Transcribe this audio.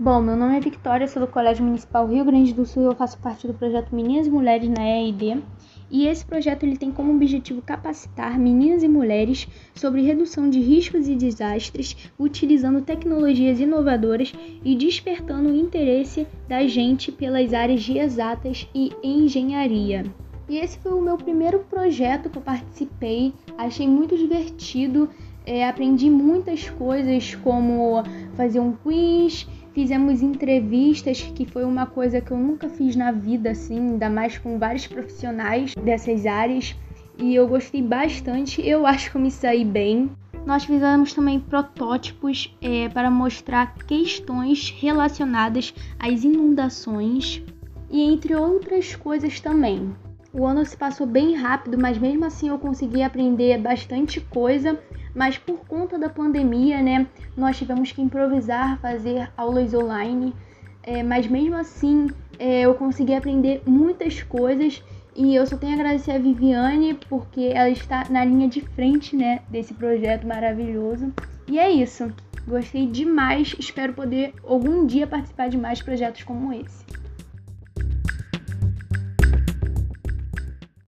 Bom, meu nome é Victoria, sou do Colégio Municipal Rio Grande do Sul e eu faço parte do projeto Meninas e Mulheres na EID. E esse projeto ele tem como objetivo capacitar meninas e mulheres sobre redução de riscos e desastres, utilizando tecnologias inovadoras e despertando o interesse da gente pelas áreas de exatas e engenharia. E esse foi o meu primeiro projeto que eu participei, achei muito divertido, é, aprendi muitas coisas como fazer um quiz, Fizemos entrevistas, que foi uma coisa que eu nunca fiz na vida, assim, ainda mais com vários profissionais dessas áreas. E eu gostei bastante, eu acho que eu me saí bem. Nós fizemos também protótipos é, para mostrar questões relacionadas às inundações e entre outras coisas também. O ano se passou bem rápido, mas mesmo assim eu consegui aprender bastante coisa mas por conta da pandemia, né, nós tivemos que improvisar, fazer aulas online, é, mas mesmo assim é, eu consegui aprender muitas coisas e eu só tenho a agradecer a Viviane porque ela está na linha de frente, né, desse projeto maravilhoso. E é isso. Gostei demais, espero poder algum dia participar de mais projetos como esse.